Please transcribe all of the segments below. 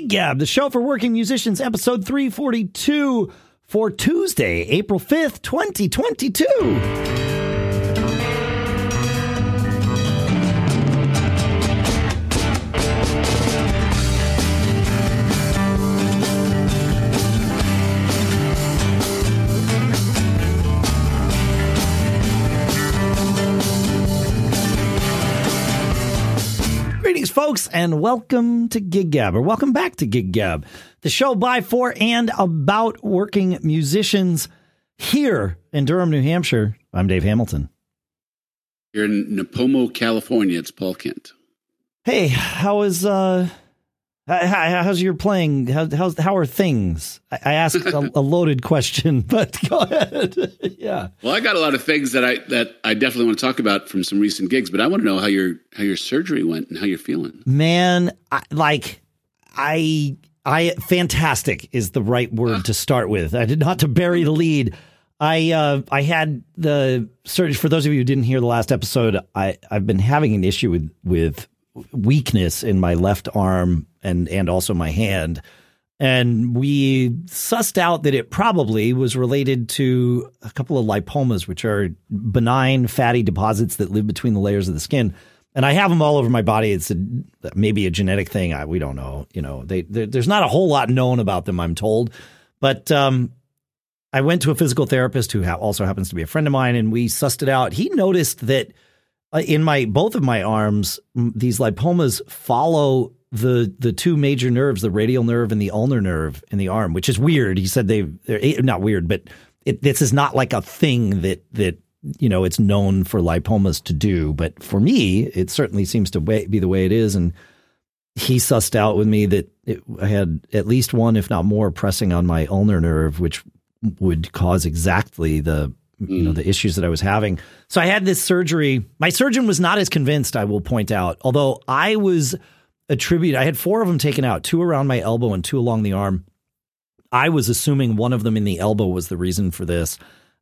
Gig Gab, the show for working musicians, episode 342 for Tuesday, April 5th, 2022. And welcome to Gig Gab, or welcome back to Gig Gab, the show by, for, and about working musicians here in Durham, New Hampshire. I'm Dave Hamilton. Here in Nipomo, California, it's Paul Kent. Hey, how is uh, how's your playing? How how's how are things? I, I asked a, a, loaded question, but go ahead. yeah. Well, I got a lot of things that I that I definitely want to talk about from some recent gigs, but I want to know how your how your surgery went and how you're feeling. Man, I, like I I fantastic is the right word to start with. I did not to bury the lead. I uh, I had the surgery. For those of you who didn't hear the last episode, I I've been having an issue with with weakness in my left arm and and also my hand. And we sussed out that it probably was related to a couple of lipomas, which are benign fatty deposits that live between the layers of the skin. And I have them all over my body. It's a, maybe a genetic thing. I, we don't know. You know, they, there's not a whole lot known about them, I'm told. But um, I went to a physical therapist who ha- also happens to be a friend of mine, and we sussed it out. He noticed that in my both of my arms, these lipomas follow the the two major nerves, the radial nerve and the ulnar nerve in the arm, which is weird. He said they they're eh, not weird, but it, this is not like a thing that that you know it's known for lipomas to do. But for me, it certainly seems to be the way it is. And he sussed out with me that it, I had at least one, if not more, pressing on my ulnar nerve, which would cause exactly the you know mm. the issues that I was having. So I had this surgery. My surgeon was not as convinced. I will point out, although I was attribute. I had four of them taken out, two around my elbow and two along the arm. I was assuming one of them in the elbow was the reason for this.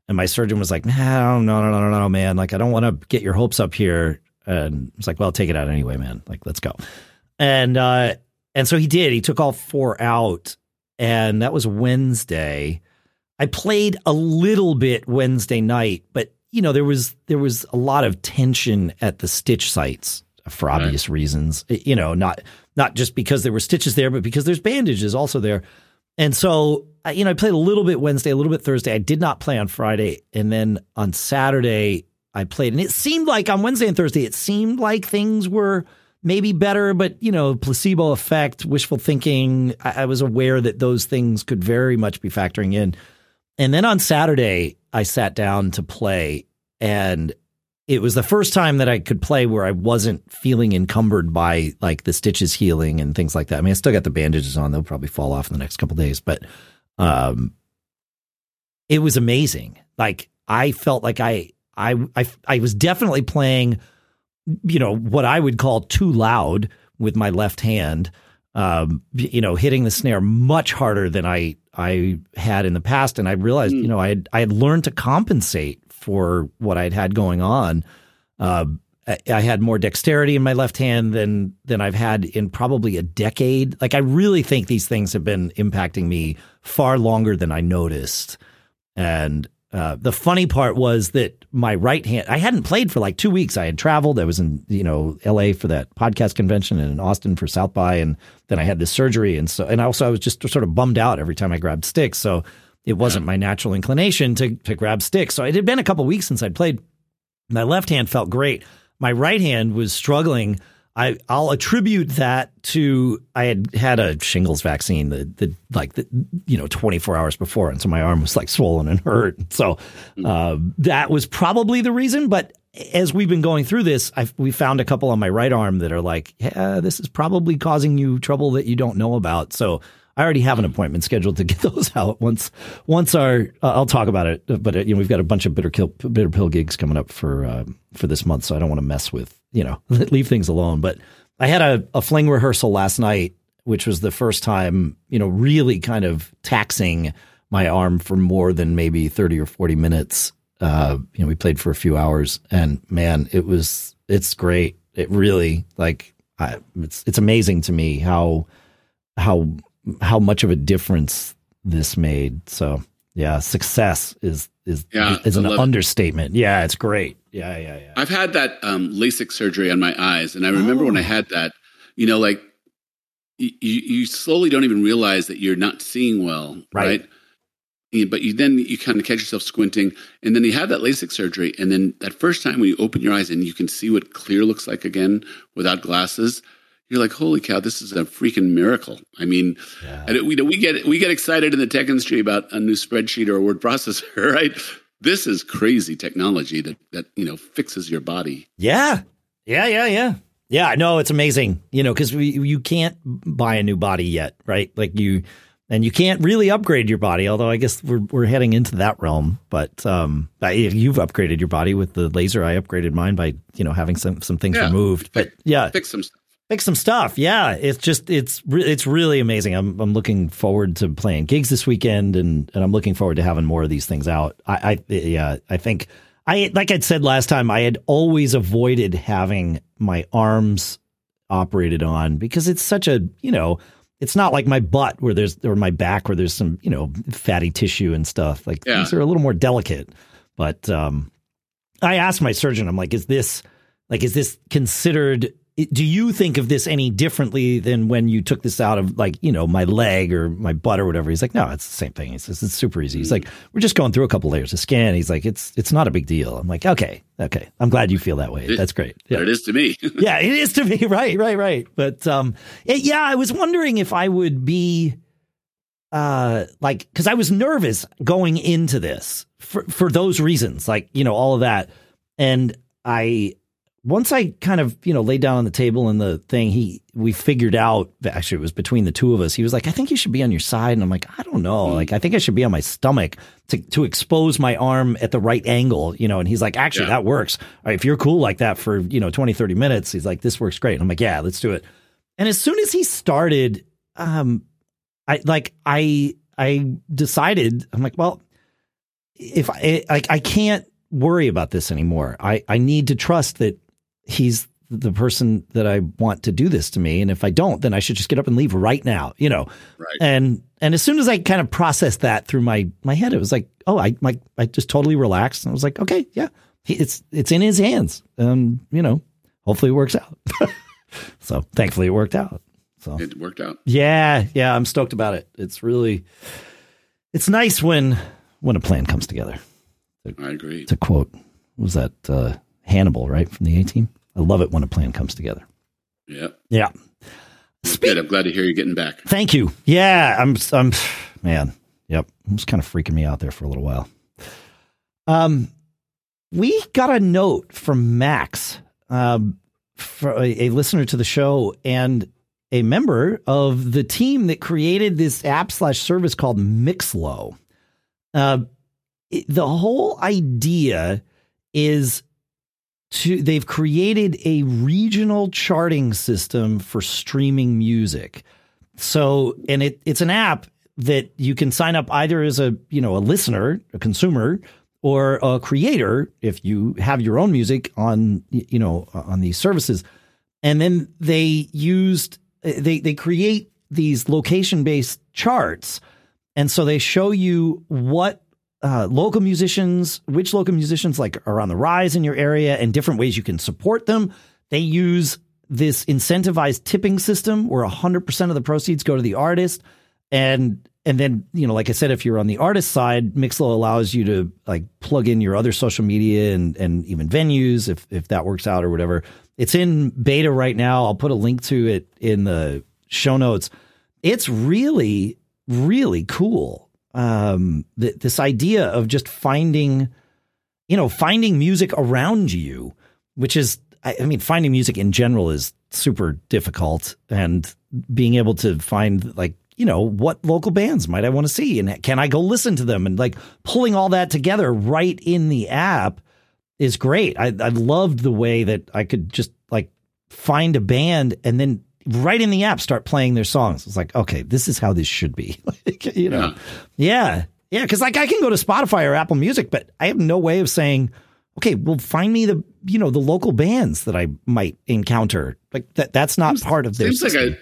And my surgeon was like, no, no, no, no, no, no, man. Like, I don't want to get your hopes up here. And it's like, well, take it out anyway, man. Like, let's go. And, uh, and so he did. He took all four out. And that was Wednesday. I played a little bit Wednesday night, but you know, there was, there was a lot of tension at the stitch sites for obvious right. reasons. You know, not not just because there were stitches there, but because there's bandages also there. And so, you know, I played a little bit Wednesday, a little bit Thursday. I did not play on Friday, and then on Saturday I played, and it seemed like on Wednesday and Thursday it seemed like things were maybe better, but you know, placebo effect, wishful thinking. I, I was aware that those things could very much be factoring in. And then on Saturday, I sat down to play, and it was the first time that I could play where I wasn't feeling encumbered by like the stitches healing and things like that. I mean, I still got the bandages on; they'll probably fall off in the next couple days, but um, it was amazing. Like I felt like I, I, I, I was definitely playing, you know, what I would call too loud with my left hand. Um, you know, hitting the snare much harder than I I had in the past, and I realized, mm. you know, I had I had learned to compensate for what I'd had going on. Uh, I, I had more dexterity in my left hand than than I've had in probably a decade. Like I really think these things have been impacting me far longer than I noticed. And uh, the funny part was that my right hand, I hadn't played for like two weeks. I had traveled. I was in, you know, LA for that podcast convention and in Austin for South by. And then I had this surgery. And so, and also I was just sort of bummed out every time I grabbed sticks. So it wasn't my natural inclination to to grab sticks. So it had been a couple weeks since I'd played. My left hand felt great. My right hand was struggling. I I'll attribute that to I had had a shingles vaccine the the like the you know 24 hours before, and so my arm was like swollen and hurt. So uh, that was probably the reason. But as we've been going through this, I've, we found a couple on my right arm that are like, yeah, this is probably causing you trouble that you don't know about. So I already have an appointment scheduled to get those out once once our uh, I'll talk about it, but uh, you know we've got a bunch of bitter kill, bitter pill gigs coming up for uh, for this month, so I don't want to mess with you know leave things alone. But I had a, a fling rehearsal last night, which was the first time you know really kind of taxing my arm for more than maybe thirty or forty minutes. Uh, you know, we played for a few hours, and man, it was it's great. It really like I, it's it's amazing to me how how how much of a difference this made. So yeah, success is is Yeah, is an love it. understatement. Yeah, it's great. Yeah, yeah, yeah. I've had that um, LASIK surgery on my eyes, and I remember when I Oh. had that. You know, like you, you slowly don't even realize that you're not seeing well, Right. right? But you then you kind of catch yourself squinting, and then you have that LASIK surgery, and then that first time when you open your eyes and you can see what clear looks like again without glasses, you're like, "Holy cow, this is a freaking miracle!" I mean, Yeah. and we we get we get excited in the tech industry about a new spreadsheet or a word processor, right? This is crazy technology that that you know fixes your body. Yeah. Yeah, yeah, yeah. Yeah, no, it's amazing. You know, because you can't buy a new body yet, right? Like you, and you can't really upgrade your body. Although I guess we're we're heading into that realm. But um, I- you've upgraded your body with the laser. I upgraded mine by you know having some some things Yeah. removed. But yeah, Fix some stuff. Fix some stuff. Yeah, it's just it's re- it's really amazing. I'm I'm looking forward to playing gigs this weekend, and and I'm looking forward to having more of these things out. I, I yeah, I think I like I'd said last time. I had always avoided having my arms operated on because it's such a you know. It's not like my butt where there's or my back where there's some you know fatty tissue and stuff. Like Yeah. these are a little more delicate. But um, I asked my surgeon, I'm like, is this like is this considered do you think of this any differently than when you took this out of like you know my leg or my butt or whatever? He's like no it's the same thing. He says it's super easy. He's like we're just going through a couple layers of skin. He's like it's it's not a big deal. I'm like okay okay. I'm glad you feel that way. That's great. Yeah. it is to me. yeah, it is to me. Right, right, right. But um, it, yeah, I was wondering if I would be, uh, like, because I was nervous going into this for for those reasons, like you know all of that, and I once I kind of you know laid down on the table and the thing he we figured out actually it was between the two of us he was like I think you should be on your side. And I'm like I don't know. Like I think I should be on my stomach to to expose my arm at the right angle you know and he's like actually Yeah. that works. Right, if you're cool like that for you know 20 30 minutes he's like this works great. And I'm like yeah let's do it. And as soon as he started um I like I I decided I'm like well if I like I can't worry about this anymore. I I need to trust that he's the person that I want to do this to me and if I don't then I should just get up and leave right now, you know. Right. And and as soon as I kind of processed that through my my head it was like, "Oh, I my I just totally relaxed." And I was like, "Okay, yeah. He, it's it's in his hands." And, you know, hopefully it works out. so, thankfully it worked out. So, It worked out. yeah, yeah, I'm stoked about it. It's really it's nice when when a plan comes together. I agree. To quote, was that uh, Hannibal, right from the A Team? I love it when a plan comes together. Yeah. Yeah. Good. I'm glad to hear you're getting back. Thank you. Yeah, I'm. I'm. Man. Yep. It was kind of freaking me out there for a little while. Um, we got a note from Max, um, for a, a listener to the show and a member of the team that created this app slash service called Mixlow. Uh, it- the whole idea is to they've created a regional charting system for streaming music. So, and it it's an app that you can sign up either as a, you know, a listener, a consumer, or a creator if you have your own music on you know, on these services. And then they used they they create these location-based charts. And so they show you what uh, local musicians, which local musicians like are on the rise in your area, and different ways you can support them. They use this incentivized tipping system where 100% of the proceeds go to the artist. And and then, you know, like I said, if you're on the artist side, Mixlo allows you to like plug in your other social media and and even venues if if that works out or whatever. It's in beta right now. I'll put a link to it in the show notes. It's really, really cool. Um, th- this idea of just finding, you know, finding music around you, which is, I, I mean, finding music in general is super difficult, and being able to find like, you know, what local bands might I want to see, and can I go listen to them, and like pulling all that together right in the app is great. I, I loved the way that I could just like find a band and then right in the app start playing their songs. It's like, okay, this is how this should be. Like, you know, yeah, yeah. Because like I can go to Spotify or Apple Music, but I have no way of saying, okay, well, find me the you know the local bands that I might encounter. Like that. That's not part of their. Seems like a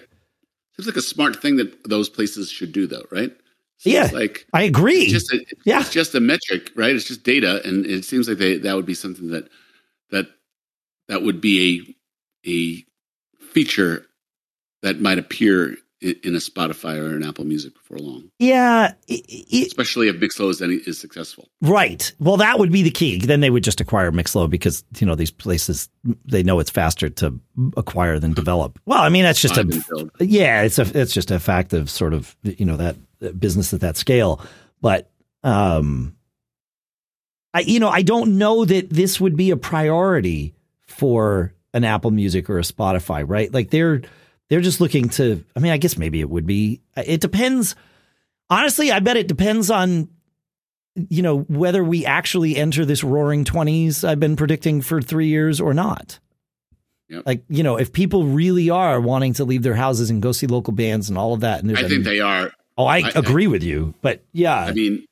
seems like a smart thing that those places should do, though, right? Seems yeah, like I agree. It's just a, yeah, it's just a metric, right? It's just data, and it seems like they, that would be something that that that would be a a feature that might appear in a Spotify or an Apple Music before long. Yeah, it, especially if Mixlow is, is successful. Right. Well, that would be the key. Then they would just acquire Mixlow because you know these places they know it's faster to acquire than develop. Well, I mean that's just a yeah, it's a it's just a fact of sort of you know that business at that scale. But um, I you know I don't know that this would be a priority for an Apple Music or a Spotify, right? Like they're they're just looking to, I mean, I guess maybe it would be. It depends. Honestly, I bet it depends on, you know, whether we actually enter this roaring 20s I've been predicting for three years or not. Yep. Like, you know, if people really are wanting to leave their houses and go see local bands and all of that. And I think they are. Oh, I, I agree I, with you. But yeah. I mean,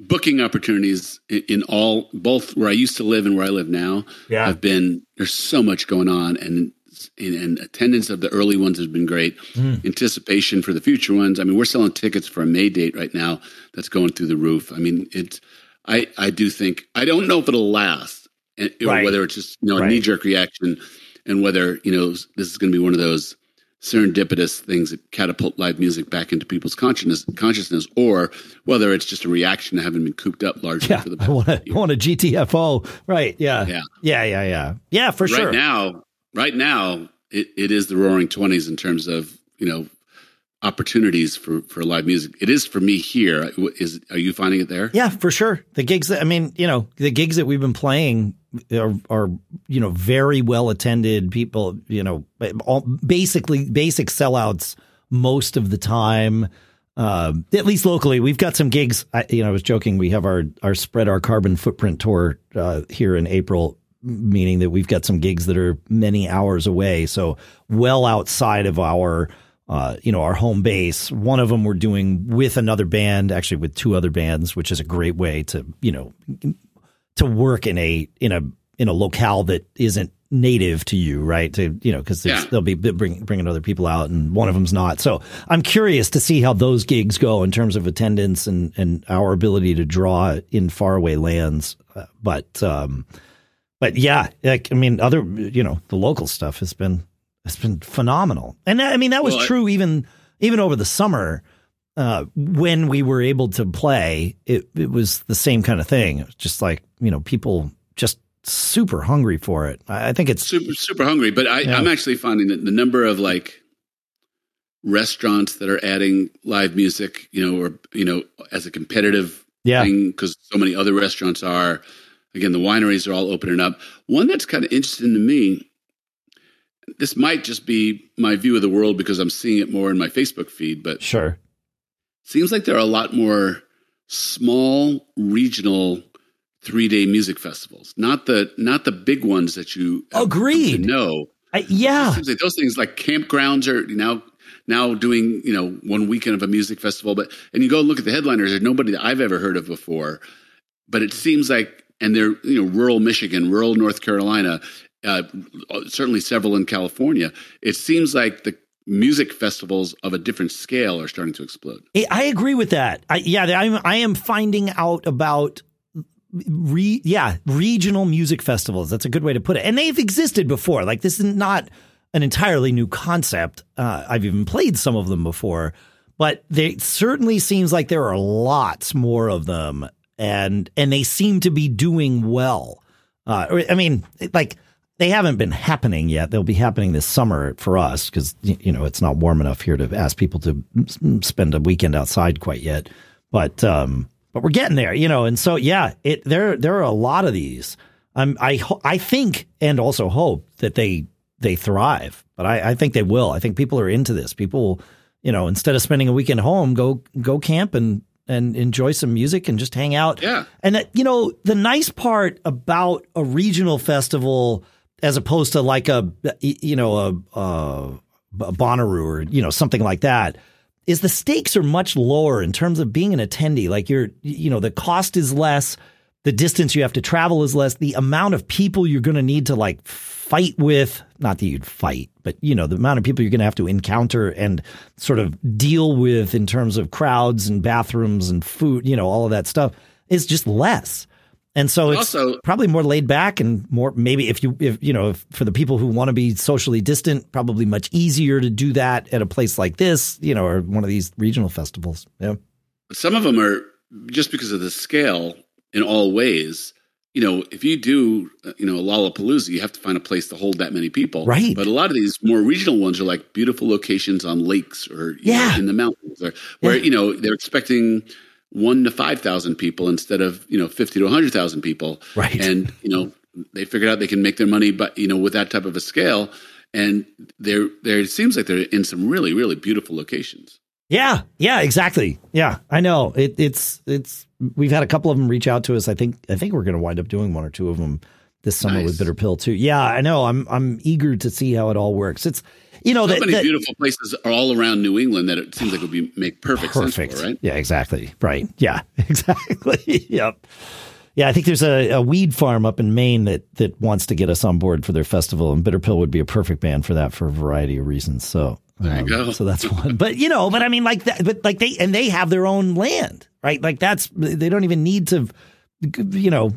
booking opportunities in, all, both where I used to live and where I live now yeah. have been, there's so much going on. And and attendance of the early ones has been great. Mm. Anticipation for the future ones. I mean, we're selling tickets for a May date right now that's going through the roof. I mean, it's. I I do think I don't know if it'll last, or right. whether it's just you know a right. knee jerk reaction, and whether you know this is going to be one of those serendipitous things that catapult live music back into people's consciousness, consciousness, or whether it's just a reaction to having been cooped up largely yeah, for the. I want, a, I want a GTFO, right? Yeah, yeah, yeah, yeah, yeah, yeah, for right sure. Right now, right now, it, it is the roaring 20s in terms of, you know, opportunities for, for live music. It is for me here. Is Are you finding it there? Yeah, for sure. The gigs that, I mean, you know, the gigs that we've been playing are, are you know, very well attended people, you know, all, basically basic sellouts most of the time. Uh, at least locally, we've got some gigs. I, you know, I was joking. We have our our spread our carbon footprint tour uh, here in April meaning that we've got some gigs that are many hours away, so well outside of our uh, you know our home base. One of them we're doing with another band, actually with two other bands, which is a great way to you know to work in a in a in a locale that isn't native to you, right? To you know, because yeah. they'll be bringing bringing other people out, and one of them's not. So I'm curious to see how those gigs go in terms of attendance and and our ability to draw in faraway lands. Uh, but um, but yeah, like I mean, other you know, the local stuff has been has been phenomenal, and I mean that was well, true even even over the summer uh, when we were able to play. It it was the same kind of thing. It was just like you know, people just super hungry for it. I, I think it's super super hungry. But I, yeah. I'm actually finding that the number of like restaurants that are adding live music, you know, or you know, as a competitive yeah. thing because so many other restaurants are Again, the wineries are all opening up. One that's kind of interesting to me, this might just be my view of the world because I'm seeing it more in my Facebook feed, but sure. Seems like there are a lot more small regional three day music festivals, not the not the big ones that you agreed. No, yeah, seems like those things like campgrounds are now now doing you know one weekend of a music festival, but and you go and look at the headliners. There's nobody that I've ever heard of before, but it seems like and they're you know rural Michigan, rural North Carolina, uh, certainly several in California. It seems like the music festivals of a different scale are starting to explode. I agree with that. I, yeah, I'm I am finding out about re, yeah regional music festivals. That's a good way to put it. And they've existed before. Like this is not an entirely new concept. Uh, I've even played some of them before, but it certainly seems like there are lots more of them and and they seem to be doing well. Uh, I mean, like they haven't been happening yet. They'll be happening this summer for us because you know it's not warm enough here to ask people to spend a weekend outside quite yet. But um, but we're getting there, you know. And so yeah, it there there are a lot of these. Um, I I think and also hope that they they thrive, but I, I think they will. I think people are into this. People, you know, instead of spending a weekend home, go go camp and and enjoy some music and just hang out. Yeah. And that, you know, the nice part about a regional festival as opposed to like a you know a, a, a Bonnaroo or you know something like that is the stakes are much lower in terms of being an attendee. Like you're you know the cost is less. The distance you have to travel is less. The amount of people you're going to need to like fight with, not that you'd fight, but you know, the amount of people you're going to have to encounter and sort of deal with in terms of crowds and bathrooms and food, you know, all of that stuff is just less. And so it's also, probably more laid back and more maybe if you if you know if, for the people who want to be socially distant, probably much easier to do that at a place like this, you know, or one of these regional festivals. Yeah. Some of them are just because of the scale in all ways. You know, if you do, uh, you know, a Lollapalooza, you have to find a place to hold that many people. Right. But a lot of these more regional ones are like beautiful locations on lakes or yeah. Know, in the mountains, or where Yeah. you know they're expecting one to five thousand people instead of you know fifty to hundred thousand people. Right. And you know they figured out they can make their money, but you know with that type of a scale, and they're there. It seems like they're in some really really beautiful locations. Yeah, yeah, exactly. Yeah, I know. It, it's it's we've had a couple of them reach out to us. I think I think we're going to wind up doing one or two of them this summer Nice. with Bitter Pill too. Yeah, I know. I'm I'm eager to see how it all works. It's you know So that, many that- beautiful places are all around New England that it seems like it would be make perfect, perfect. sense for, right? Yeah, exactly. Right. Yeah, exactly. yep. Yeah, I think there's a, a weed farm up in Maine that that wants to get us on board for their festival, and Bitter Pill would be a perfect band for that for a variety of reasons. So um, There you go. So that's one. But you know, but I mean, like that. But like they and they have their own land, right? Like that's they don't even need to, you know,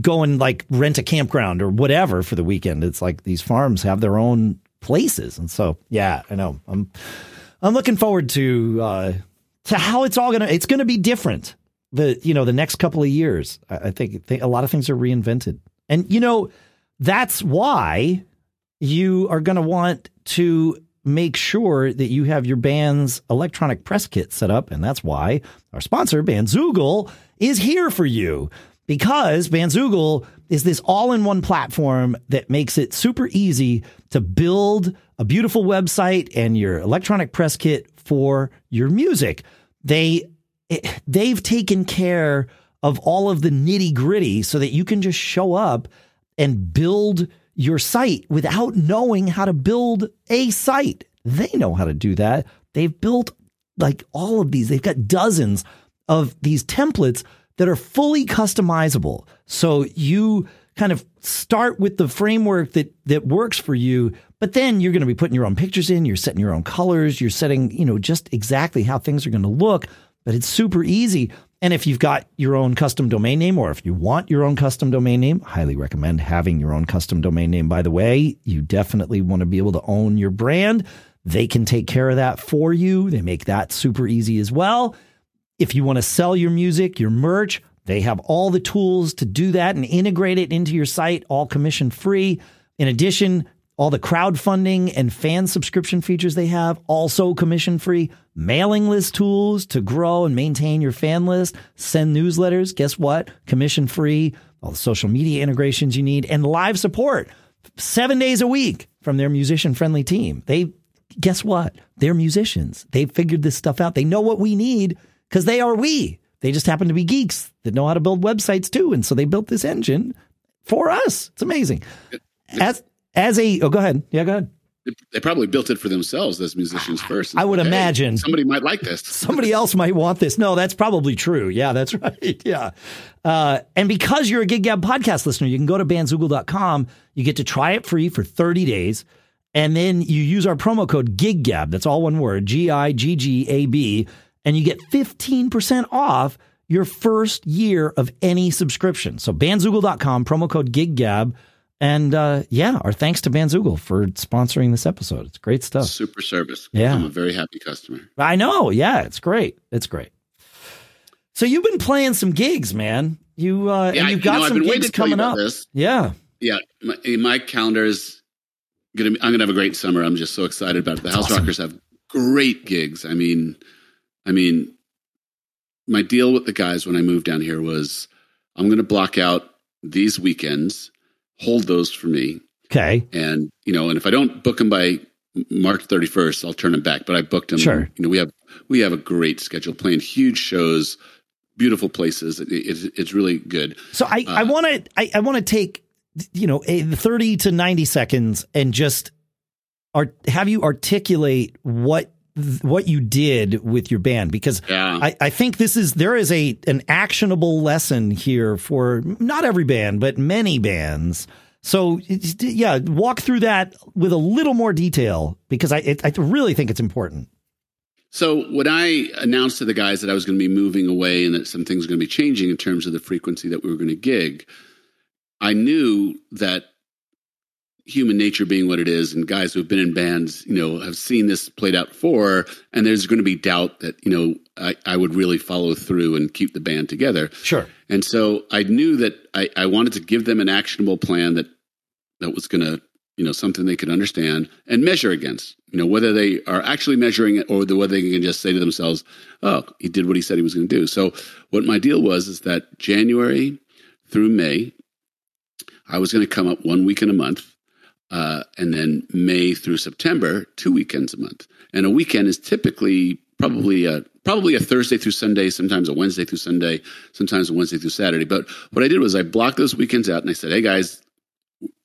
go and like rent a campground or whatever for the weekend. It's like these farms have their own places, and so yeah, I know. I'm I'm looking forward to uh, to how it's all gonna. It's gonna be different. The you know the next couple of years. I, I think, think a lot of things are reinvented, and you know that's why you are going to want to make sure that you have your band's electronic press kit set up. And that's why our sponsor, Bandzoogle, is here for you because Bandzoogle is this all in one platform that makes it super easy to build a beautiful website and your electronic press kit for your music. They they've taken care of all of the nitty gritty so that you can just show up and build your site without knowing how to build a site. They know how to do that. They've built like all of these, they've got dozens of these templates that are fully customizable. So you kind of start with the framework that that works for you, but then you're going to be putting your own pictures in, you're setting your own colors, you're setting, you know, just exactly how things are going to look, but it's super easy. And if you've got your own custom domain name, or if you want your own custom domain name, highly recommend having your own custom domain name. By the way, you definitely want to be able to own your brand. They can take care of that for you. They make that super easy as well. If you want to sell your music, your merch, they have all the tools to do that and integrate it into your site, all commission free. In addition, all the crowdfunding and fan subscription features they have, also commission free. Mailing list tools to grow and maintain your fan list, send newsletters. Guess what? Commission free. All the social media integrations you need and live support seven days a week from their musician friendly team. They, guess what? They're musicians. They figured this stuff out. They know what we need because they are we. They just happen to be geeks that know how to build websites too. And so they built this engine for us. It's amazing. As, as a, oh, go ahead. Yeah, go ahead. They probably built it for themselves as musicians first. I would Hey, imagine. somebody might like this. Somebody else might want this. No, that's probably true. Yeah, that's right. Yeah. Uh, and because you're a Gig Gab podcast listener, you can go to bandzoogle.com. You get to try it free for 30 days. And then you use our promo code GIGGAB. That's all one word G I G G A B. And you get 15% off your first year of any subscription. So bandzoogle.com, promo code GIGGAB. And uh, yeah, our thanks to Bandzoogle for sponsoring this episode. It's great stuff. Super service. Yeah. I'm a very happy customer. I know. Yeah, it's great. It's great. So you've been playing some gigs, man. You uh, Yeah, and you've you got know, I've some gigs you coming up. this. Yeah. Yeah, my, my calendar is gonna. Be, I'm gonna have a great summer. I'm just so excited about it. The House awesome. Rockers have great gigs. I mean, I mean, my deal with the guys when I moved down here was I'm gonna block out these weekends, hold those for me, Okay. and you know, and if I don't book them by March 31st, I'll turn them back. But I booked them. Sure. You know, we have we have a great schedule, playing huge shows, beautiful places. It, it, it's really good. So I I Uh, want to I, I want to take you know a 30 to 90 seconds and just art, have you articulate what th- what you did with your band because Yeah. I, I think this is there is a an actionable lesson here for not every band but many bands. So yeah, walk through that with a little more detail because I it, I really think it's important. So when I announced to the guys that I was going to be moving away and that some things were going to be changing in terms of the frequency that we were going to gig, I knew that human nature being what it is, and guys who have been in bands, you know, have seen this played out before, and there's going to be doubt that you know I, I would really follow through and keep the band together. Sure. And so I knew that I, I wanted to give them an actionable plan that that was going to, you know, something they could understand and measure against. You know, whether they are actually measuring it or whether they can just say to themselves, "Oh, he did what he said he was going to do." So what my deal was is that January through May, I was going to come up one week in a month, uh, and then May through September, two weekends a month. And a weekend is typically probably a probably a Thursday through Sunday, sometimes a Wednesday through Sunday, sometimes a Wednesday through Saturday. But what I did was I blocked those weekends out, and I said, "Hey guys,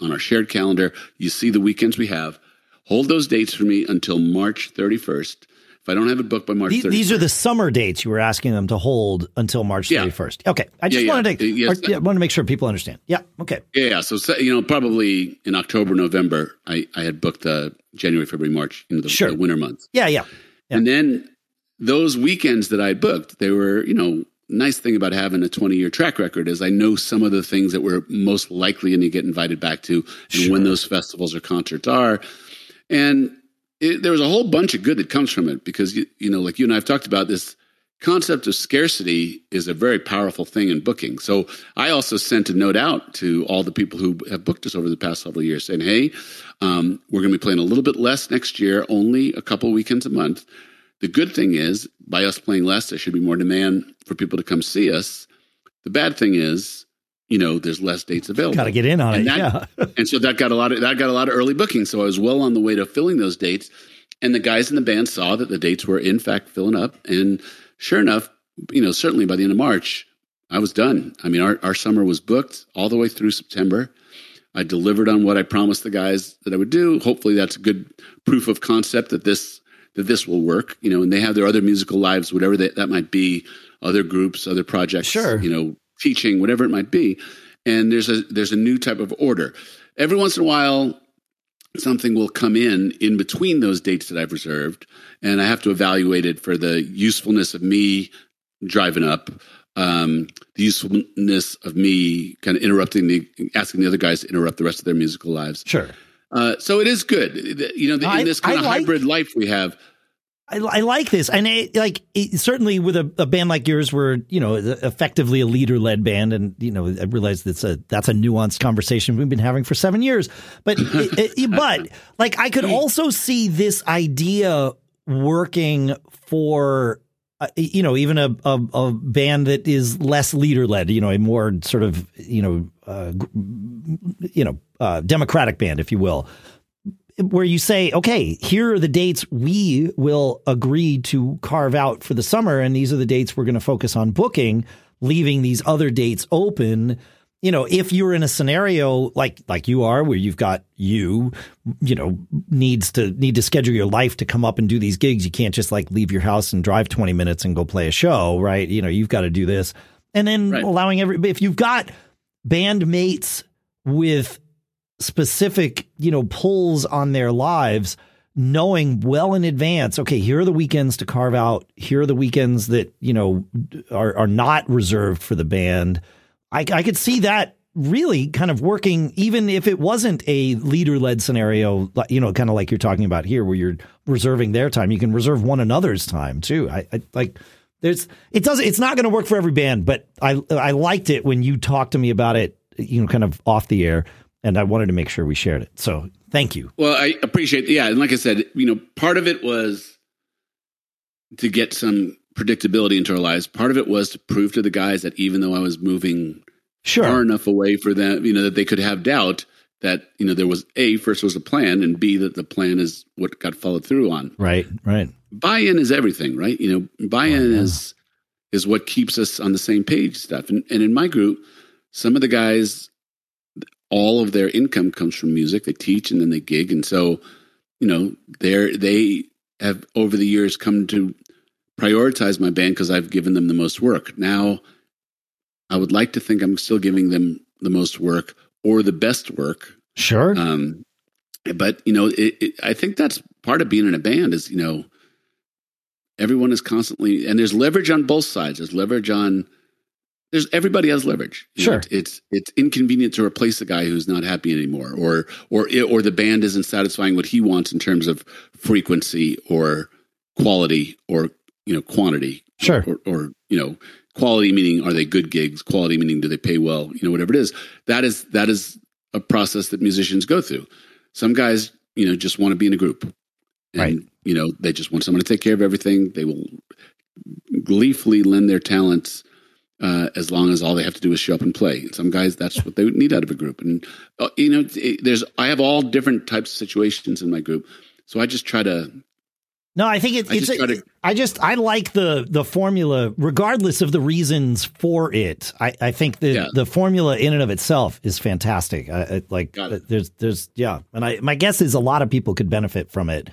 on our shared calendar, you see the weekends we have. Hold those dates for me until March 31st. If I don't have it booked by March These, 31st, these are the summer dates you were asking them to hold until March Yeah. 31st. Okay. I just Yeah, yeah. wanted to Yes. or- yeah, wanted to make sure people understand. Yeah. Okay. Yeah, yeah. So, you know, probably in October, November, I, I had booked uh, January, February, March, you know, the, Sure. the winter months. Yeah, yeah. Yeah. And then those weekends that I booked, they were, you know, nice thing about having a 20 year track record is I know some of the things that we're most likely going to get invited back to and when those festivals or concerts are. And it, there was a whole bunch of good that comes from it because, you, you know, like you and I have talked about this concept of scarcity is a very powerful thing in booking. So I also sent a note out to all the people who have booked us over the past several years saying, hey, um, we're going to be playing a little bit less next year, only a couple weekends a month. The good thing is, by us playing less, there should be more demand for people to come see us. The bad thing is, you know, there's less dates available. Got to get in on And it. that- yeah. and so that got a lot of that got a lot of early bookings. So I was well on the way to filling those dates. And the guys in the band saw that the dates were in fact filling up. And sure enough, you know, certainly by the end of March, I was done. I mean, our, our summer was booked all the way through September. I delivered on what I promised the guys that I would do. Hopefully that's a good proof of concept that this that this will work. You know, and they have their other musical lives, whatever that, that might be, other groups, other projects, Sure. you know, teaching, whatever it might be. And there's a there's a new type of order. Every once in a while, something will come in in between those dates that I've reserved, and I have to evaluate it for the usefulness of me driving up, um, the usefulness of me kind of interrupting the asking the other guys to interrupt the rest of their musical lives. Sure. Uh, so it is good, you know, in this kind I of like- hybrid life we have. I, I like this, and it, like it, certainly with a, a band like yours, where you know effectively a leader led band, and you know I realize that's a that's a nuanced conversation we've been having for seven years. But it, but like I could also see this idea working for. Uh, you know, even a, a a band that is less leader led, you know, a more sort of you know, uh, you know, uh, democratic band, if you will, where you say, okay, here are the dates we will agree to carve out for the summer, and these are the dates we're going to focus on booking, leaving these other dates open. You know, if you're in a scenario like like you are, where you've got you, you know, needs to need to schedule your life to come up and do these gigs, you can't just like leave your house and drive 20 minutes and go play a show, right? You know, you've got to do this, and then Right. allowing every if you've got bandmates with specific, you know, pulls on their lives, knowing well in advance, okay, here are the weekends to carve out. Here are the weekends that, you know, are, are not reserved for the band. I, I could see that really kind of working, even if it wasn't a leader led scenario, you know, kind of like you're talking about here, where you're reserving their time. You can reserve one another's time too. I, I like, there's, it doesn't, it's not going to work for every band, but I, I liked it when you talked to me about it, you know, kind of off the air and I wanted to make sure we shared it. So thank you. Well, I appreciate, yeah, and like I said, you know, part of it was to get some predictability into our lives. Part of it was to prove to the guys that even though I was moving Sure. far enough away for them, you know, that they could have doubt that you know there was a first was a plan, and b that the plan is what got followed through on. Right. Right. Buy-in is everything, right? You know, buy-in Oh, yeah. is is what keeps us on the same page. Stuff, and and in my group, some of the guys, all of their income comes from music. They teach and then they gig, and so you know they're they have over the years come to prioritize my band because I've given them the most work. Now, I would like to think I'm still giving them the most work or the best work. Sure. Um, but you know, it, it, I think that's part of being in a band is you know, everyone is constantly and there's leverage on both sides. There's leverage on there's everybody has leverage. You sure, know, it's it's inconvenient to replace a guy who's not happy anymore, or or or the band isn't satisfying what he wants in terms of frequency or quality or you know quantity. Sure, or, or you know quality meaning are they good gigs? Quality meaning do they pay well? You know whatever it is. That is that is a process that musicians go through. Some guys you know just want to be in a group, and right. you know they just want someone to take care of everything. They will gleefully lend their talents uh, as long as all they have to do is show up and play. some guys, that's what they would need out of a group. And uh, you know, there's I have all different types of situations in my group, so I just try to. No, I think it, I it's. Just a, to, I just I like the the formula, regardless of the reasons for it. I, I think the yeah. the formula in and of itself is fantastic. I, I like there's there's yeah, and I my guess is a lot of people could benefit from it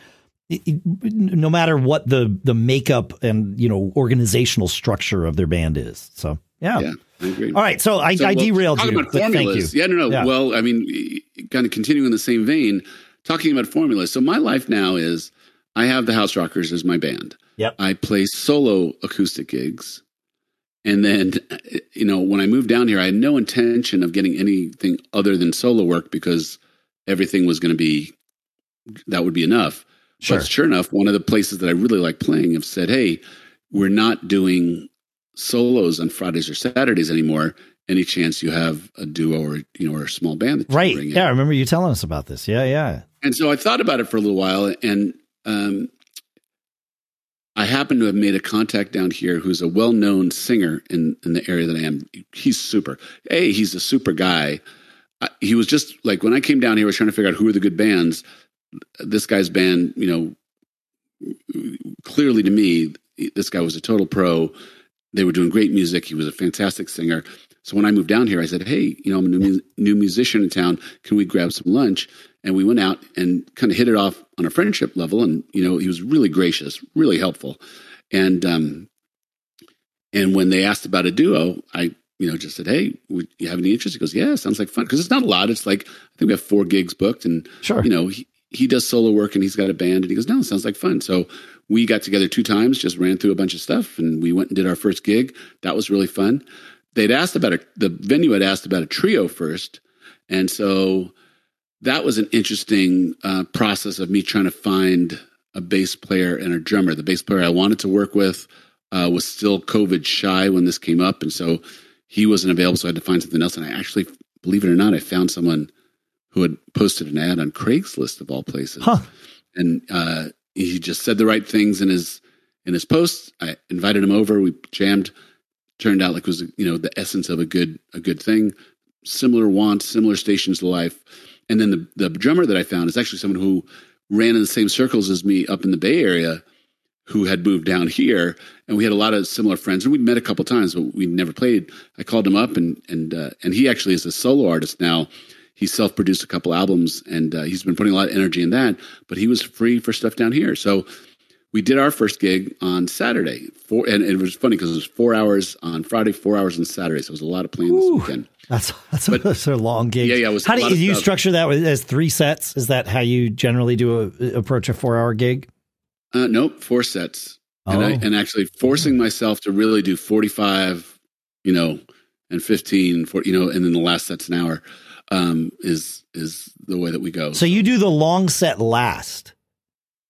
no matter what the the makeup and you know organizational structure of their band is. So yeah, yeah, I agree. All right, so I, so, I well, derailed you. About formulas. Yeah, no, no. Yeah. Well, I mean, kind of continuing in the same vein, talking about formulas. So my life now is I have the House Rockers as my band. Yep. I play solo acoustic gigs. And then, you know, when I moved down here, I had no intention of getting anything other than solo work because everything was going to be, that would be enough. Sure. But sure enough, one of the places that I really like playing have said, "Hey, we're not doing solos on Fridays or Saturdays anymore. Any chance you have a duo or you know or a small band?" right. Yeah, I remember you telling us about this. Yeah, yeah. And so I thought about it for a little while, and um, I happen to have made a contact down here who's a well-known singer in in the area that I am. He's super. Hey, he's a super guy. I, he was just like when I came down here, I was trying to figure out who are the good bands this guy's band, you know, clearly to me, this guy was a total pro. They were doing great music. He was a fantastic singer. So when I moved down here, I said, "Hey, you know, I'm a new, new musician in town. Can we grab some lunch?" And we went out and kind of hit it off on a friendship level. And you know, he was really gracious, really helpful. And um, and when they asked about a duo, I you know just said, "Hey, would you have any interest?" He goes, "Yeah, sounds like fun." Because it's not a lot. It's like I think we have four gigs booked, and sure, you know, he, he does solo work and he's got a band and he goes, no, it sounds like fun. So we got together two times, just ran through a bunch of stuff and we went and did our first gig. That was really fun. They'd asked about a, the venue had asked about a trio first. And so that was an interesting uh, process of me trying to find a bass player and a drummer. The bass player I wanted to work with uh, was still COVID shy when this came up. And so he wasn't available. So I had to find something else. And I actually, believe it or not, I found someone who had posted an ad on Craigslist of all places, huh. and uh, he just said the right things in his in his posts. I invited him over. We jammed. Turned out like it was you know the essence of a good a good thing. Similar wants, similar stations to life. And then the the drummer that I found is actually someone who ran in the same circles as me up in the Bay Area, who had moved down here, and we had a lot of similar friends. And we'd met a couple times, but we never played. I called him up, and and uh, and he actually is a solo artist now he self produced a couple albums and uh, he's been putting a lot of energy in that. But he was free for stuff down here. So we did our first gig on Saturday. Four, and it was funny because it was four hours on Friday, four hours on Saturday. So it was a lot of playing Ooh, this weekend. That's that's, but, a, that's a long gig. Yeah, yeah. It was how do you, you structure that as three sets? Is that how you generally do a, approach a four hour gig? Uh, nope, four sets. Oh. And, I, and actually forcing myself to really do 45, you know, and 15, 40, you know, and then the last set's an hour um, is is the way that we go. So you do the long set last.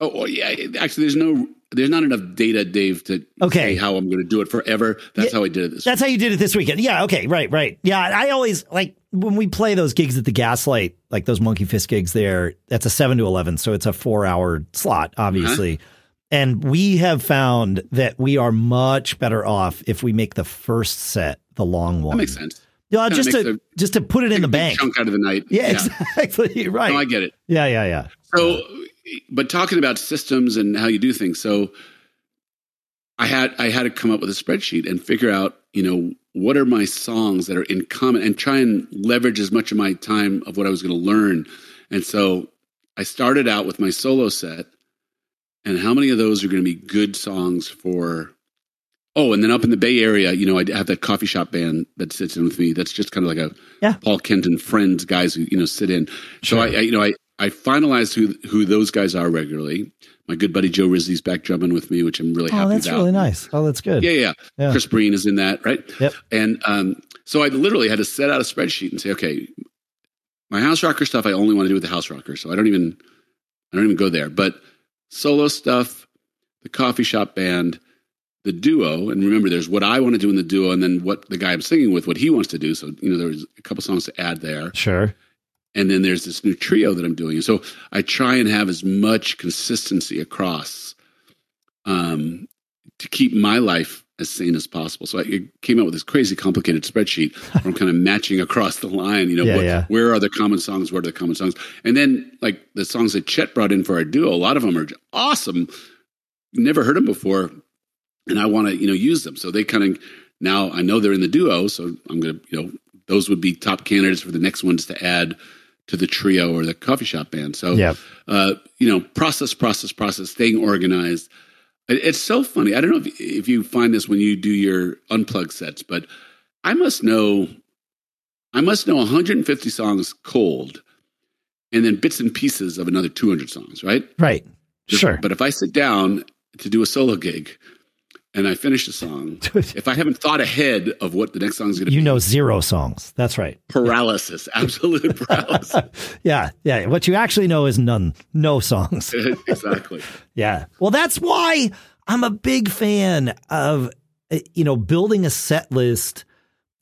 Oh well, yeah. Actually, there's no there's not enough data, Dave, to okay. say how I'm going to do it forever. That's yeah, how I did it this. That's week. how you did it this weekend. Yeah. Okay. Right. Right. Yeah. I always like when we play those gigs at the Gaslight, like those Monkey Fist gigs. There, that's a seven to eleven, so it's a four hour slot, obviously. Uh-huh. And we have found that we are much better off if we make the first set the long one. That makes sense. Yeah, just to a, just to put it in the bank. Chunk out of the night. Yeah, yeah. exactly. Right. No, I get it. Yeah, yeah, yeah. So, but talking about systems and how you do things, so I had I had to come up with a spreadsheet and figure out, you know, what are my songs that are in common, and try and leverage as much of my time of what I was going to learn. And so I started out with my solo set, and how many of those are going to be good songs for oh and then up in the bay area you know i have that coffee shop band that sits in with me that's just kind of like a Yeah. paul kenton friends guys who you know sit in so I, I you know i i finalized who who those guys are regularly my good buddy joe rizzi's back drumming with me which i'm really happy about. Oh, happy that's about really nice. Oh, that's good. yeah, yeah, Yeah. Chris Breen is in that, right? Yep. And um, so I literally had to set out a spreadsheet and say, okay, my house rocker stuff I only want to do with the house rocker, so I don't even I don't even go there. But solo stuff, the coffee shop band, the duo, and remember, there's what I want to do in the duo, and then what the guy I'm singing with, what he wants to do. So you know, there's a couple songs to add there, Sure. and then there's this new trio that I'm doing. And so I try and have as much consistency across um, to keep my life as sane as possible. So I came up with this crazy complicated spreadsheet where I'm kind of matching across the line, you know, Yeah, what, yeah. where are the common songs? Where are the common songs? And then like the songs that Chet brought in for our duo, a lot of them are awesome. Never heard them before. And I want to, you know, use them. So they kind of, now I know they're in the duo. So I'm going to, you know, those would be top candidates for the next ones to add to the trio or the coffee shop band. So, Yep. uh, you know, process, process, process, staying organized. It- It's so funny. I don't know if, if you find this when you do your unplugged sets, but I must know, I must know 150 songs cold, and then bits and pieces of another 200 songs, right? Right. Sure. But if I sit down to do a solo gig and I finish a song, if I haven't thought ahead of what the next song is going to be, you know zero songs. That's right. paralysis, absolute paralysis. Yeah. Yeah. What you actually know is none. No songs. exactly. Yeah. Well, that's why I'm a big fan of, uh, you know, building a set list,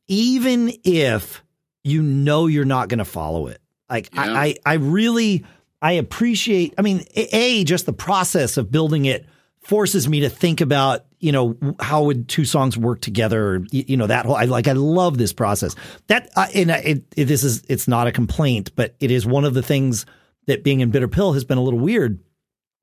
even if you know you're not going to follow it. Like Yeah. I, I, I really, I appreciate, I mean, a, a, just the process of building it forces me to think about, you know, how would two songs work together? You, you know, that whole, I like, I love this process that, uh, and I- it, it, this is, it's not a complaint, but it is one of the things that being in Bitter Pill has been a little weird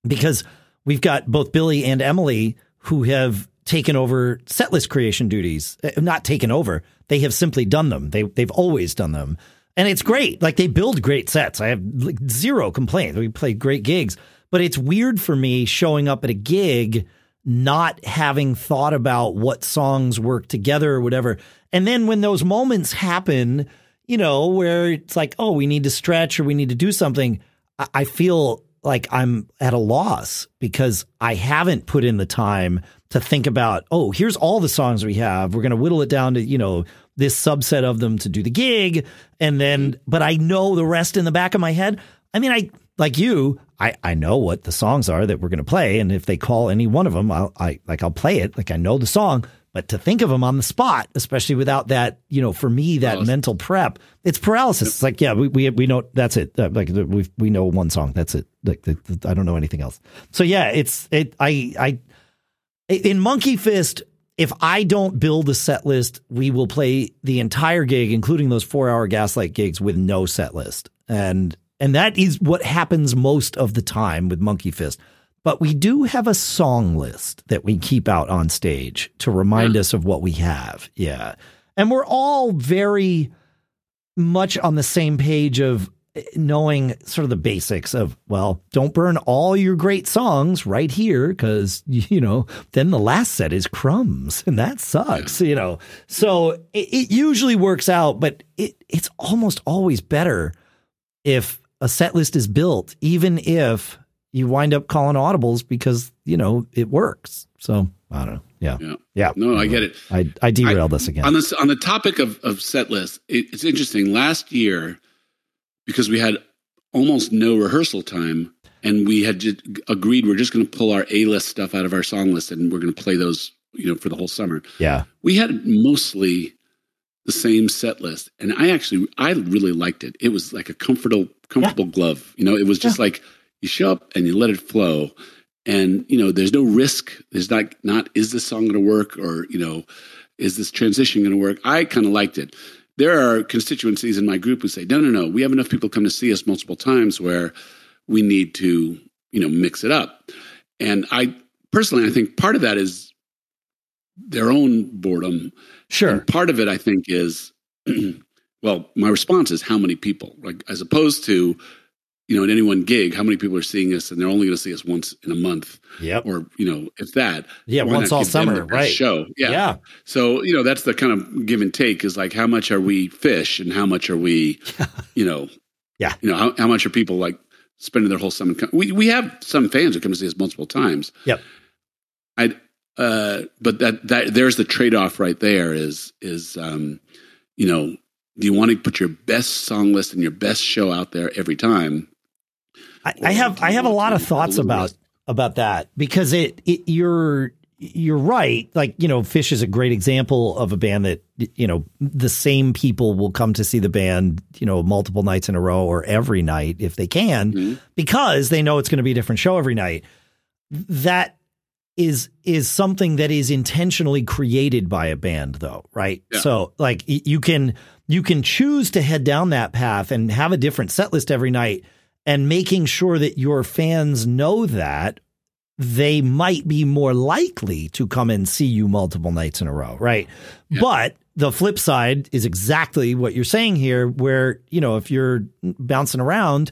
because we've got both Billy and Emily who have taken over setlist creation duties. Uh, Not taken over; they have simply done them. They they've always done them, and it's great. Like they build great sets. I have like, zero complaints. We play great gigs, but it's weird for me showing up at a gig not having thought about what songs work together or whatever. And then when those moments happen, you know, where it's like, oh, we need to stretch or we need to do something, I- feel like I'm at a loss because I haven't put in the time to think about, oh, here's all the songs we have. We're going to whittle it down to, you know, this subset of them to do the gig. And then, but I know the rest in the back of my head. I mean, I, like you, I, I know what the songs are that we're going to play. And if they call any one of them, I'll, I, like, I'll play it. Like I know the song, but to think of them on the spot, especially without that, you know, for me, that Paralysis. mental prep, it's paralysis. It's like, yeah, we, we, we know that's it. Uh, like we we know one song. That's it. Like the, the- I don't know anything else. So yeah, it's, it, I, I, in Monkey Fist, if I don't build a set list, we will play the entire gig, including those four hour gaslight gigs with no set list. And and that is what happens most of the time with Monkey Fist. But we do have a song list that we keep out on stage to remind hmm. us of what we have. Yeah. And we're all very much on the same page of eh, knowing sort of the basics of well don't burn all your great songs right here because you know then the last set is crumbs and that sucks you know so it, it usually works out but it it's almost always better if a set list is built even if you wind up calling audibles because you know it works so i don't know yeah Yeah. yeah No, I get it. i, I derailed us again On this on the topic of, of set lists, it, it's interesting. Last year, because we had almost no rehearsal time, and we had just agreed we're just going to pull our A list stuff out of our song list, and we're going to play those, you know, for the whole summer. yeah We had mostly the same set list, and I actually I really liked it. It was like a comfortable comfortable glove. You know, it was just like you show up and you let it flow. And you know, there's no risk. There's not not is this song going to work or you know, is this transition going to work? I kind of liked it. There are constituencies in my group who say, no, no, no, we have enough people come to see us multiple times where we need to you know mix it up. And I personally, I think part of that is their own boredom sure and part of it, I think, is well, my response is how many people, like as opposed to you know, in any one gig, how many people are seeing us, and they're only going to see us once in a month, Yep. or you know, if that. Yeah, once all give them the summer, right. Show, yeah. Yeah. So you know, that's the kind of give and take is like how much are we Phish, and how much are we, you know, Yeah. you know, how, how much are people like spending their whole summer? We we have some fans who come to see us multiple times. Yep. I, uh, but that that there's the trade off right there. Is is um, you know, do you want to put your best song list and your best show out there every time? I, I have I have a lot of thoughts about about that because it, it you're you're right. Like you know, Phish is a great example of a band that you know the same people will come to see the band you know multiple nights in a row or every night if they can Mhm. because they know it's going to be a different show every night. That is is something that is intentionally created by a band though right? Yeah. so like you can you can choose to head down that path and have a different set list every night and making sure that your fans know that they might be more likely to come and see you multiple nights in a row right? But the flip side is exactly what you're saying here where you know if you're bouncing around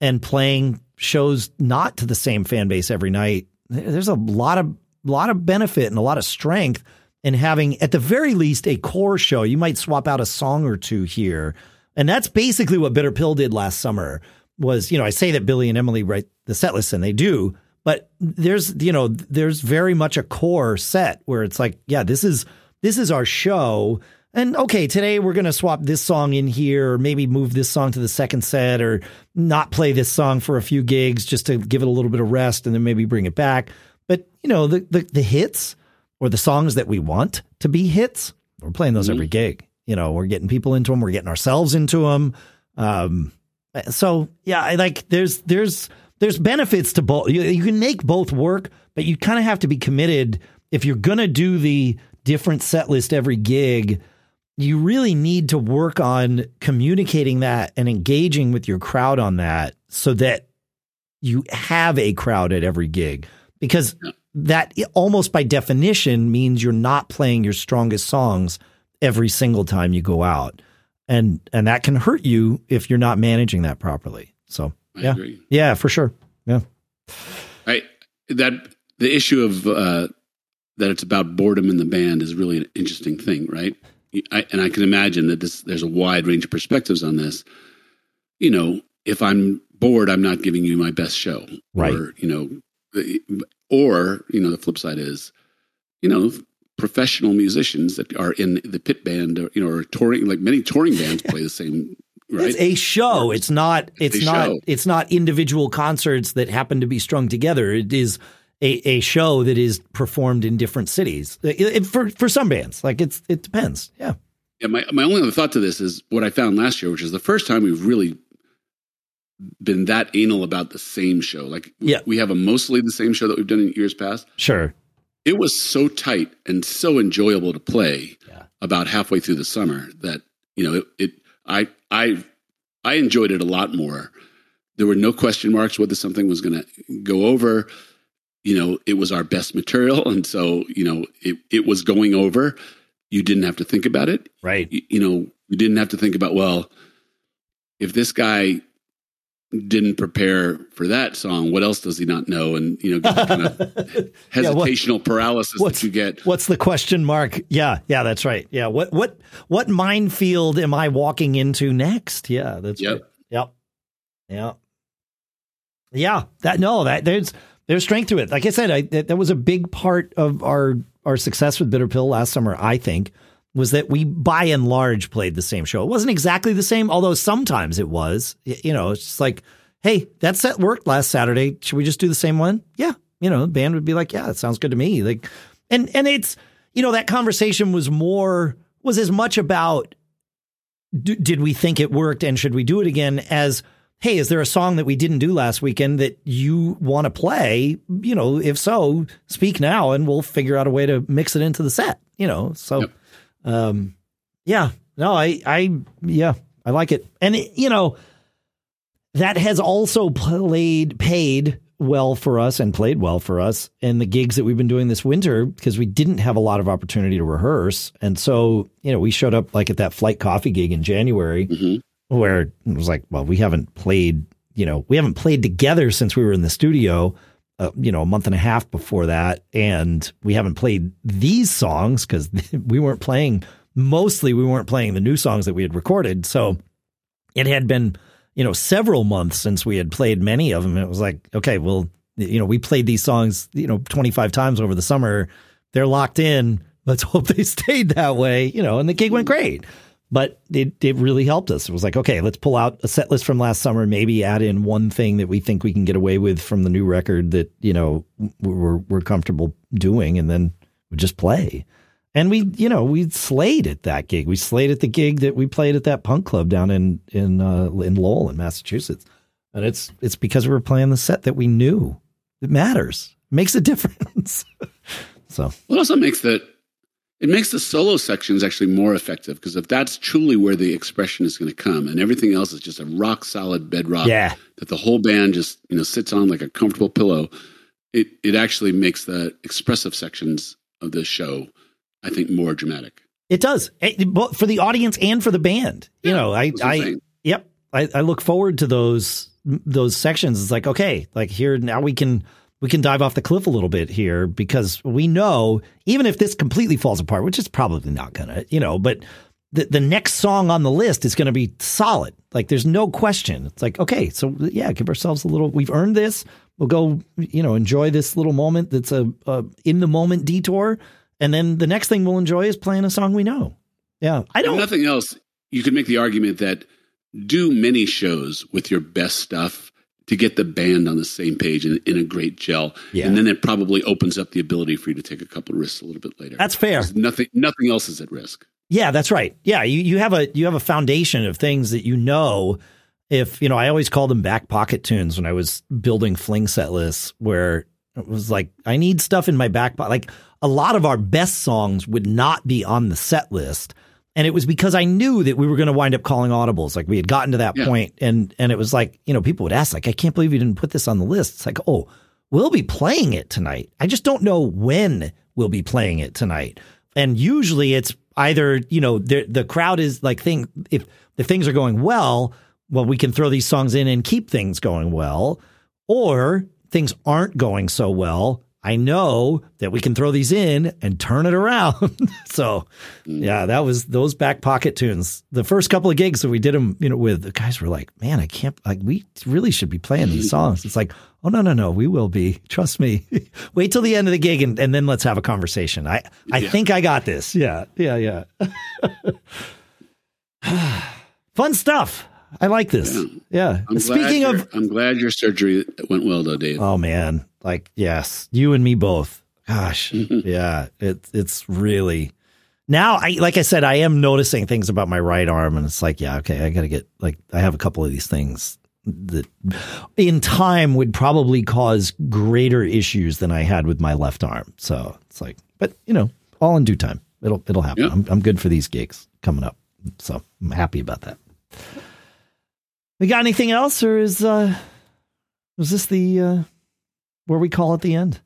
and playing shows not to the same fan base every night, there's a lot of lot of benefit and a lot of strength in having at the very least a core show. You might swap out a song or two here. And that's basically what Bitter Pill did last summer was, you know, I say that Billy and Emily write the set list and they do, but there's, you know, there's very much a core set where it's like, yeah, this is this is our show. And okay, today we're going to swap this song in here, or maybe move this song to the second set, or not play this song for a few gigs just to give it a little bit of rest and then maybe bring it back. But, you know, the, the, the hits or the songs that we want to be hits, we're playing those every gig. You know, we're getting people into them, we're getting ourselves into them. Um, so yeah, I like there's there's there's benefits to both. You, you can make both work, but you kind of have to be committed if you're gonna do the different set list every gig. You really need to work on communicating that and engaging with your crowd on that, so that you have a crowd at every gig. Because that almost by definition means you're not playing your strongest songs every single time you go out. And and that can hurt you if you're not managing that properly. So I yeah. agree. yeah for sure. Yeah. I that the issue of uh, that it's about boredom in the band is really an interesting thing, right? I, and I can imagine that this there's a wide range of perspectives on this. You know, if I'm bored, I'm not giving you my best show, Right. Or you know, or you know, the flip side is, you know, professional musicians that are in the pit band, or you know, or touring like many touring bands play the same. Right? it's a show it's not it's, It's not show. it's not individual concerts that happen to be strung together it is a, a show that is performed in different cities uh, It- it- for for some bands like it's it depends yeah Yeah, my my only other thought to this is what I found last year, which is the first time we've really been that anal about the same show. Like, Yeah. we have a mostly the same show that we've done in years past. sure It was so tight and so enjoyable to play Yeah. about halfway through the summer that you know it. it I I I enjoyed it a lot more. There were no question marks whether something was going to go over. You know, it was our best material, and so you know it it was going over. You didn't have to think about it right you, you know, you didn't have to think about, well, if this guy didn't prepare for that song, what else does he not know? And, you know, kind of Yeah, what- hesitational paralysis that you get. What's the question mark? Yeah, yeah, that's right. Yeah, what what what minefield am I walking into next? Yeah, that's Yep. right. Yep. Yeah. Yeah, that no, that there's there's strength to it. Like I said, I that, that was a big part of our our success with Bitter Pill last summer, I think, was that we by and large played the same show. It wasn't exactly the same, although sometimes it was. You know, it's just like, hey, that set worked last Saturday. Should we just do the same one? Yeah. You know, the band would be like, yeah, it sounds good to me. Like, and and it's you know that conversation was more was as much about d- did we think it worked and should we do it again as hey is there a song that we didn't do last weekend that you want to play you know if so speak now and we'll figure out a way to mix it into the set you know so Yep. um yeah no i i yeah i like it and it, you know that has also played paid well for us and played well for us in the gigs that we've been doing this winter because we didn't have a lot of opportunity to rehearse and so you know we showed up like at that flight coffee gig in january Mhm. Where it was like well we haven't played you know, we haven't played together since we were in the studio, uh, you know, a month and a half before that. And we haven't played these songs because we weren't playing, mostly we weren't playing the new songs that we had recorded. So it had been, you know, several months since we had played many of them. It was like, okay, well, you know, we played these songs, you know, 25 times over the summer. They're locked in. Let's hope they stayed that way, you know, and the gig went great. But it, it really helped us. It was like, okay, let's pull out a set list from last summer, maybe add in one thing that we think we can get away with from the new record that, you know, we're, we're comfortable doing, and then we just play. And we, you know, we slayed at that gig. We slayed at the gig that we played at that punk club down in in uh, in Lowell in Massachusetts. And it's it's because we were playing the set that we knew. It matters. It makes a difference. so it also makes that it makes the solo sections actually more effective because if that's truly where the expression is going to come and everything else is just a rock solid bedrock yeah. that the whole band just you know sits on like a comfortable pillow it it actually makes the expressive sections of the show i think more dramatic. It does. Both for the audience and for the band you know i i yep I, I look forward to those those sections. It's like okay like here now we can we can dive off the cliff a little bit here because we know even if this completely falls apart, which is probably not gonna, you know, but the the next song on the list is going to be solid. Like there's no question. It's like okay, so yeah, give ourselves a little. We've earned this. We'll go, you know, enjoy this little moment. That's a, a in the moment detour, and then the next thing we'll enjoy is playing a song we know. Yeah, I don't. If nothing else. You could make the argument that do many shows with your best stuff to get the band on the same page and in a great gel. Yeah. And then it probably opens up the ability for you to take a couple of risks a little bit later. That's fair. Nothing nothing else is at risk. Yeah, that's right. Yeah, you, you have a you have a foundation of things that you know if you know, I always called them back pocket tunes when I was building fling set lists where it was like I need stuff in my back pocket. Like a lot of our best songs would not be on the set list and it was because I knew that we were going to wind up calling audibles. Like we had gotten to that yeah. point, and and it was like you know people would ask like I can't believe you didn't put this on the list. It's like oh we'll be playing it tonight. I just don't know when we'll be playing it tonight. And usually it's either you know the the crowd is like thing if if things are going well, well we can throw these songs in and keep things going well, or things aren't going so well I know that we can throw these in and turn it around. so, yeah, that was those back pocket tunes. The first couple of gigs that we did them, you know, with the guys were like, "Man, I can't like we really should be playing these songs." It's like, "Oh no, no, no, we will be. Trust me. Wait till the end of the gig and, and then let's have a conversation." I I yeah. think I got this. Yeah, yeah, yeah. Fun stuff. I like this. Yeah. yeah. Speaking of, I'm glad your surgery went well, though, Dave. Oh man, like yes, you and me both. Gosh, yeah, it's it's really now. I like I said, I am noticing things about my right arm, and it's like, yeah, okay, I got to get like I have a couple of these things that in time would probably cause greater issues than I had with my left arm. So it's like, but you know, all in due time, it'll it'll happen. I'm, I'm good for these gigs coming up, so I'm happy about that. We got anything else, or is uh, was this the uh, where we call it the end?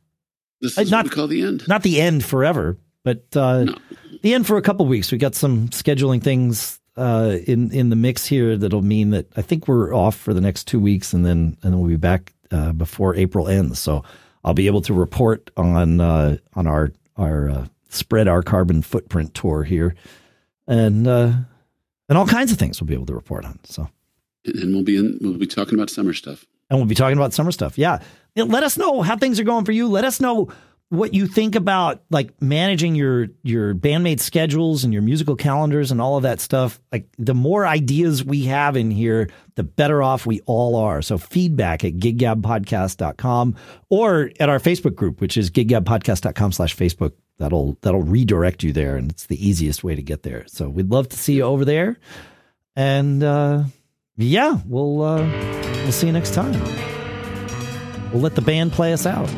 This is not, what we call the end. Not the end forever, but uh, no. the end for a couple weeks. We got some scheduling things uh, in in the mix here that'll mean that I think we're off for the next two weeks, and then and then we'll be back uh, before April ends. So I'll be able to report on uh, on our our uh, spread our carbon footprint tour here, and uh, and all kinds of things we'll be able to report on. So and we'll be in, we'll be talking about summer stuff. And we'll be talking about summer stuff. Yeah. Let us know how things are going for you. Let us know what you think about like managing your your bandmate schedules and your musical calendars and all of that stuff. Like the more ideas we have in here, the better off we all are. So feedback at giggabpodcast.com or at our Facebook group, which is giggabpodcast.com slash Facebook. That'll that'll redirect you there and it's the easiest way to get there. So we'd love to see you over there. And uh yeah, we'll uh, we'll see you next time. We'll let the band play us out.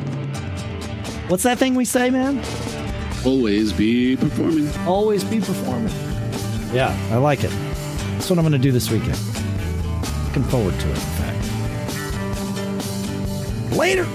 What's that thing we say, man? Always be performing. Always be performing. Yeah, I like it. That's what I'm going to do this weekend. Looking forward to it, in fact. Later.